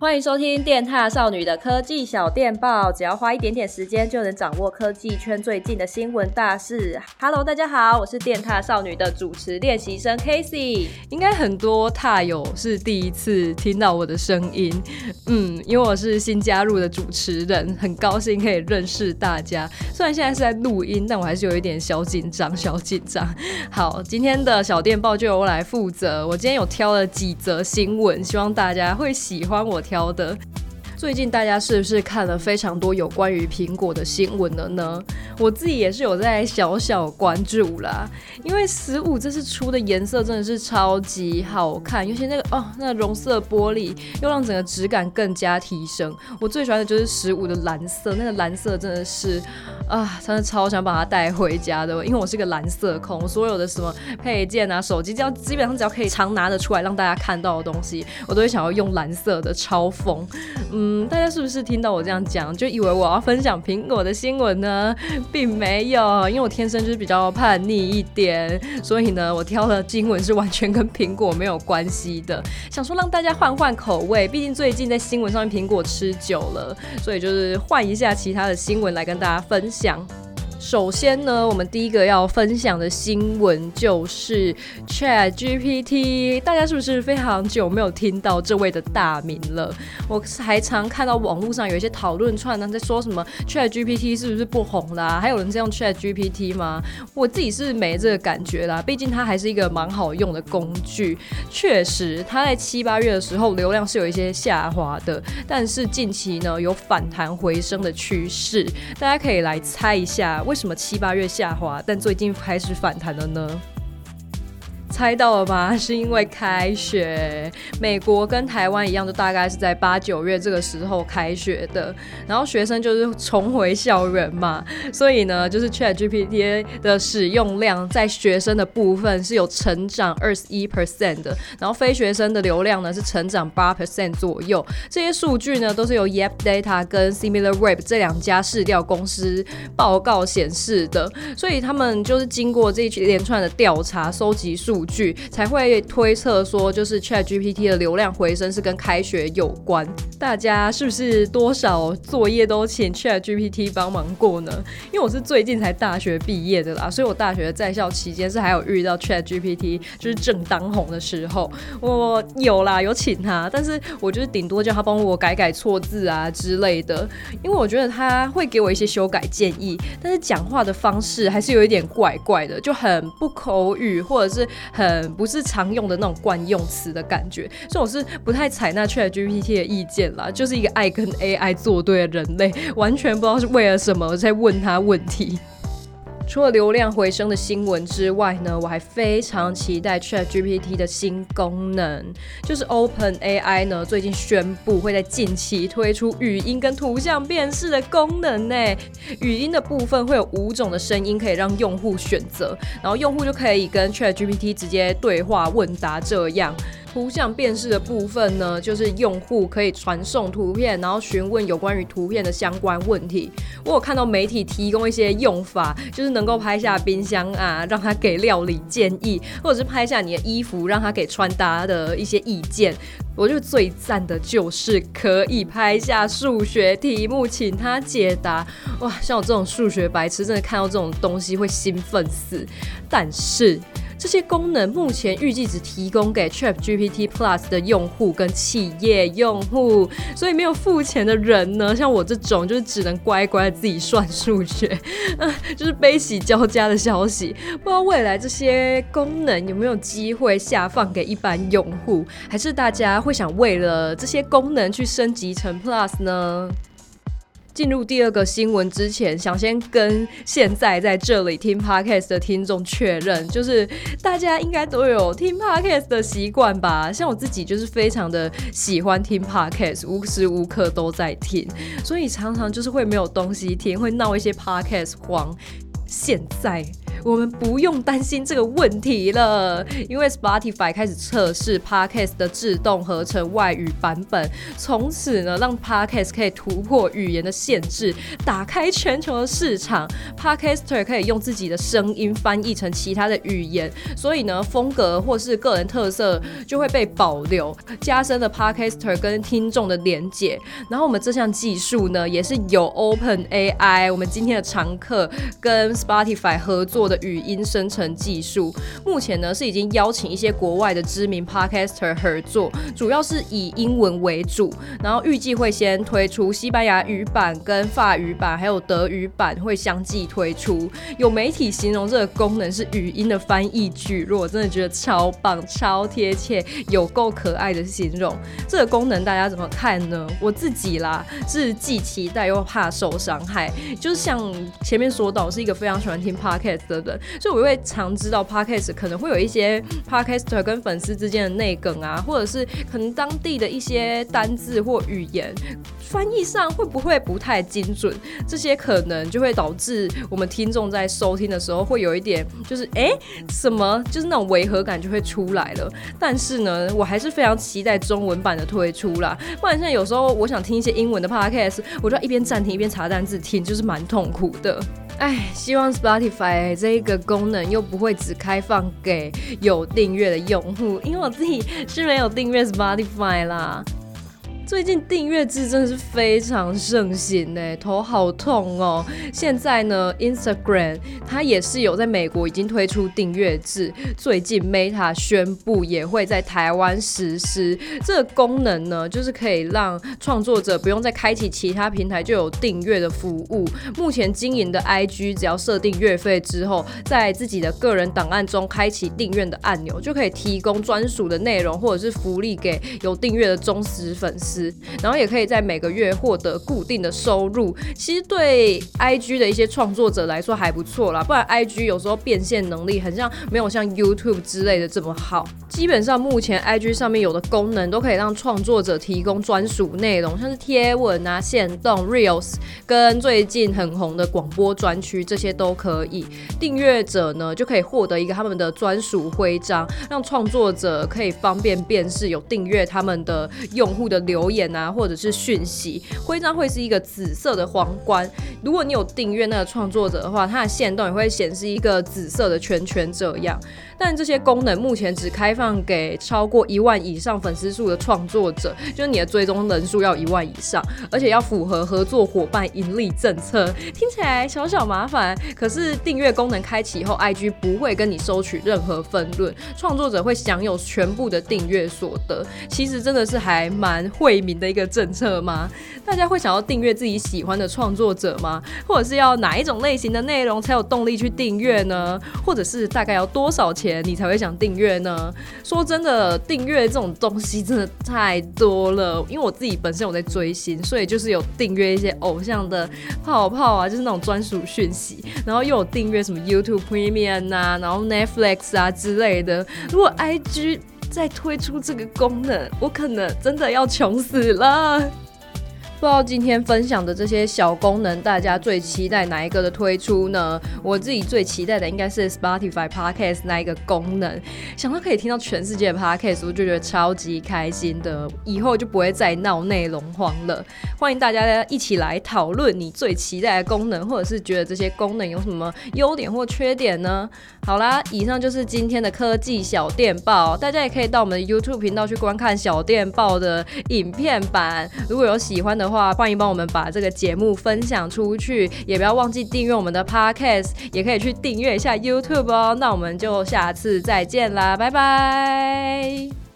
欢迎收听电踏少女的科技小电报，只要花一点点时间就能掌握科技圈最近的新闻大事。Hello，大家好，我是电踏少女的主持练习生 Casey。应该很多踏友是第一次听到我的声音，嗯，因为我是新加入的主持人，很高兴可以认识大家。虽然现在是在录音，但我还是有一点小紧张，小紧张。好，今天的小电报就由我来负责。我今天有挑了几则新闻，希望大家会喜欢我挑的。最近大家是不是看了非常多有关于苹果的新闻了呢？我自己也是有在小小关注啦，因为十五这次出的颜色真的是超级好看，尤其那个哦，那个、绒色玻璃又让整个质感更加提升。我最喜欢的就是十五的蓝色，那个蓝色真的是啊，真的超想把它带回家的，因为我是个蓝色控，所有的什么配件啊、手机，只要基本上只要可以常拿得出来让大家看到的东西，我都会想要用蓝色的，超疯。嗯，大家是不是听到我这样讲，就以为我要分享苹果的新闻呢？并没有，因为我天生就是比较叛逆一点，所以呢，我挑的新闻是完全跟苹果没有关系的。想说让大家换换口味，毕竟最近在新闻上面苹果吃久了，所以就是换一下其他的新闻来跟大家分享。想首先呢，我们第一个要分享的新闻就是 ChatGPT，大家是不是非常久没有听到这位的大名了？我还常看到网络上有一些讨论串呢，在说什么 ChatGPT 是不是不红啦？还有人在用 ChatGPT 吗？我自己是没这个感觉啦，毕竟它还是一个蛮好用的工具。确实，它在七八月的时候流量是有一些下滑的，但是近期呢有反弹回升的趋势，大家可以来猜一下。为什么七八月下滑，但最近开始反弹了呢？猜到了吗？是因为开学，美国跟台湾一样，就大概是在八九月这个时候开学的，然后学生就是重回校园嘛，所以呢，就是 ChatGPT 的使用量在学生的部分是有成长二十一 percent 的，然后非学生的流量呢是成长八 percent 左右。这些数据呢都是由 Yep Data 跟 SimilarWeb 这两家市调公司报告显示的，所以他们就是经过这一连串的调查，收集数据。才会推测说，就是 ChatGPT 的流量回升是跟开学有关。大家是不是多少作业都请 ChatGPT 帮忙过呢？因为我是最近才大学毕业的啦，所以我大学在校期间是还有遇到 ChatGPT 就是正当红的时候，我有啦，有请他，但是我就是顶多叫他帮我改改错字啊之类的，因为我觉得他会给我一些修改建议，但是讲话的方式还是有一点怪怪的，就很不口语，或者是。很不是常用的那种惯用词的感觉，所以我是不太采纳 ChatGPT 的意见就是一个爱跟 AI 作对的人类，完全不知道是为了什么我在问他问题。除了流量回升的新闻之外呢，我还非常期待 ChatGPT 的新功能，就是 OpenAI 呢最近宣布会在近期推出语音跟图像辨识的功能呢。语音的部分会有五种的声音可以让用户选择，然后用户就可以跟 ChatGPT 直接对话问答这样。图像辨识的部分呢，就是用户可以传送图片，然后询问有关于图片的相关问题。我有看到媒体提供一些用法，就是能够拍下冰箱啊，让他给料理建议，或者是拍下你的衣服，让他给穿搭的一些意见。我觉得最赞的就是可以拍下数学题目，请他解答。哇，像我这种数学白痴，真的看到这种东西会兴奋死。但是。这些功能目前预计只提供给 ChatGPT Plus 的用户跟企业用户，所以没有付钱的人呢，像我这种就是只能乖乖自己算数学，就是悲喜交加的消息。不知道未来这些功能有没有机会下放给一般用户，还是大家会想为了这些功能去升级成 Plus 呢？进入第二个新闻之前，想先跟现在在这里听 Podcast 的听众确认，就是大家应该都有听 Podcast 的习惯吧？像我自己就是非常的喜欢听 Podcast，无时无刻都在听，所以常常就是会没有东西听，会闹一些 Podcast 慌。现在我们不用担心这个问题了，因为 Spotify 开始测试 Podcast 的自动合成外语版本，从此呢，让 Podcast 可以突破语言的限制，打开全球的市场。Podcaster 可以用自己的声音翻译成其他的语言，所以呢，风格或是个人特色就会被保留，加深了 Podcaster 跟听众的连结。然后我们这项技术呢，也是有 Open AI，我们今天的常客跟 Spotify 合作的语音生成技术。目前呢，是已经邀请一些国外的知名 Podcaster 合作，主要是以英文为主。然后预计会先推出西班牙语版、跟法语版，还有德语版会相继推出。有媒体形容这个功能是语音的翻译巨弱，我真的觉得超棒、超贴切，有够可爱的形容。这个功能大家怎么看呢？我自己啦，是既期待又怕受伤害。就是像前面说到，是一个非常喜欢听 podcast 的所以我会常知道 podcast 可能会有一些 podcaster 跟粉丝之间的内梗啊，或者是可能当地的一些单字或语言翻译上会不会不太精准，这些可能就会导致我们听众在收听的时候会有一点就是哎、什么，就是那种违和感就会出来了。但是呢，我还是非常期待中文版的推出啦，不然现在有时候我想听一些英文的 podcast，我就要一边暂停一边查单字听，就是蛮痛苦的。哎，希望 Spotify 这一个功能又不会只开放给有订阅的用户，因为我自己是没有订阅 Spotify 啦。最近订阅制真的是非常盛行呢，头好痛哦。现在呢，Instagram 它也是有在美国已经推出订阅制，最近 Meta 宣布也会在台湾实施这个功能呢，就是可以让创作者不用再开启其他平台就有订阅的服务。目前经营的 IG 只要设定月费之后，在自己的个人档案中开启订阅的按钮，就可以提供专属的内容或者是福利给有订阅的忠实粉丝。然后也可以在每个月获得固定的收入，其实对 IG 的一些创作者来说还不错啦。不然 IG 有时候变现能力很像没有像 YouTube 之类的这么好。基本上目前 IG 上面有的功能都可以让创作者提供专属内容，像是贴文啊、限动、Reels 跟最近很红的广播专区，这些都可以。订阅者呢就可以获得一个他们的专属徽章，让创作者可以方便辨识有订阅他们的用户的流留言啊，或者是讯息。徽章会是一个紫色的皇冠，如果你有订阅那个创作者的话，它的线动也会显示一个紫色的圈圈这样。但这些功能目前只开放给超过一万以上粉丝数的创作者，就是你的追踪人数要一万以上，而且要符合合作伙伴盈利政策。听起来小小麻烦，可是订阅功能开启以后，IG 不会跟你收取任何分润，创作者会享有全部的订阅所得。其实真的是还蛮会民的一个政策吗？大家会想要订阅自己喜欢的创作者吗？或者是要哪一种类型的内容才有动力去订阅呢？或者是大概要多少钱？你才会想订阅呢？说真的，订阅这种东西真的太多了。因为我自己本身有在追星，所以就是有订阅一些偶像的泡泡啊，就是那种专属讯息。然后又有订阅什么 YouTube Premium 啊，然后 Netflix 啊之类的。如果 IG 再推出这个功能，我可能真的要穷死了。不知道今天分享的这些小功能，大家最期待哪一个的推出呢？我自己最期待的应该是 Spotify Podcast 那一个功能，想到可以听到全世界的 Podcast，我就觉得超级开心的，以后就不会再闹内容荒了。欢迎大家一起来讨论你最期待的功能，或者是觉得这些功能有什么优点或缺点呢？好啦，以上就是今天的科技小电报，大家也可以到我们的 YouTube 频道去观看小电报的影片版。如果有喜欢的话，欢迎帮我们把这个节目分享出去，也不要忘记订阅我们的 Podcast，也可以去订阅一下 YouTube 哦。那我们就下次再见啦，拜拜。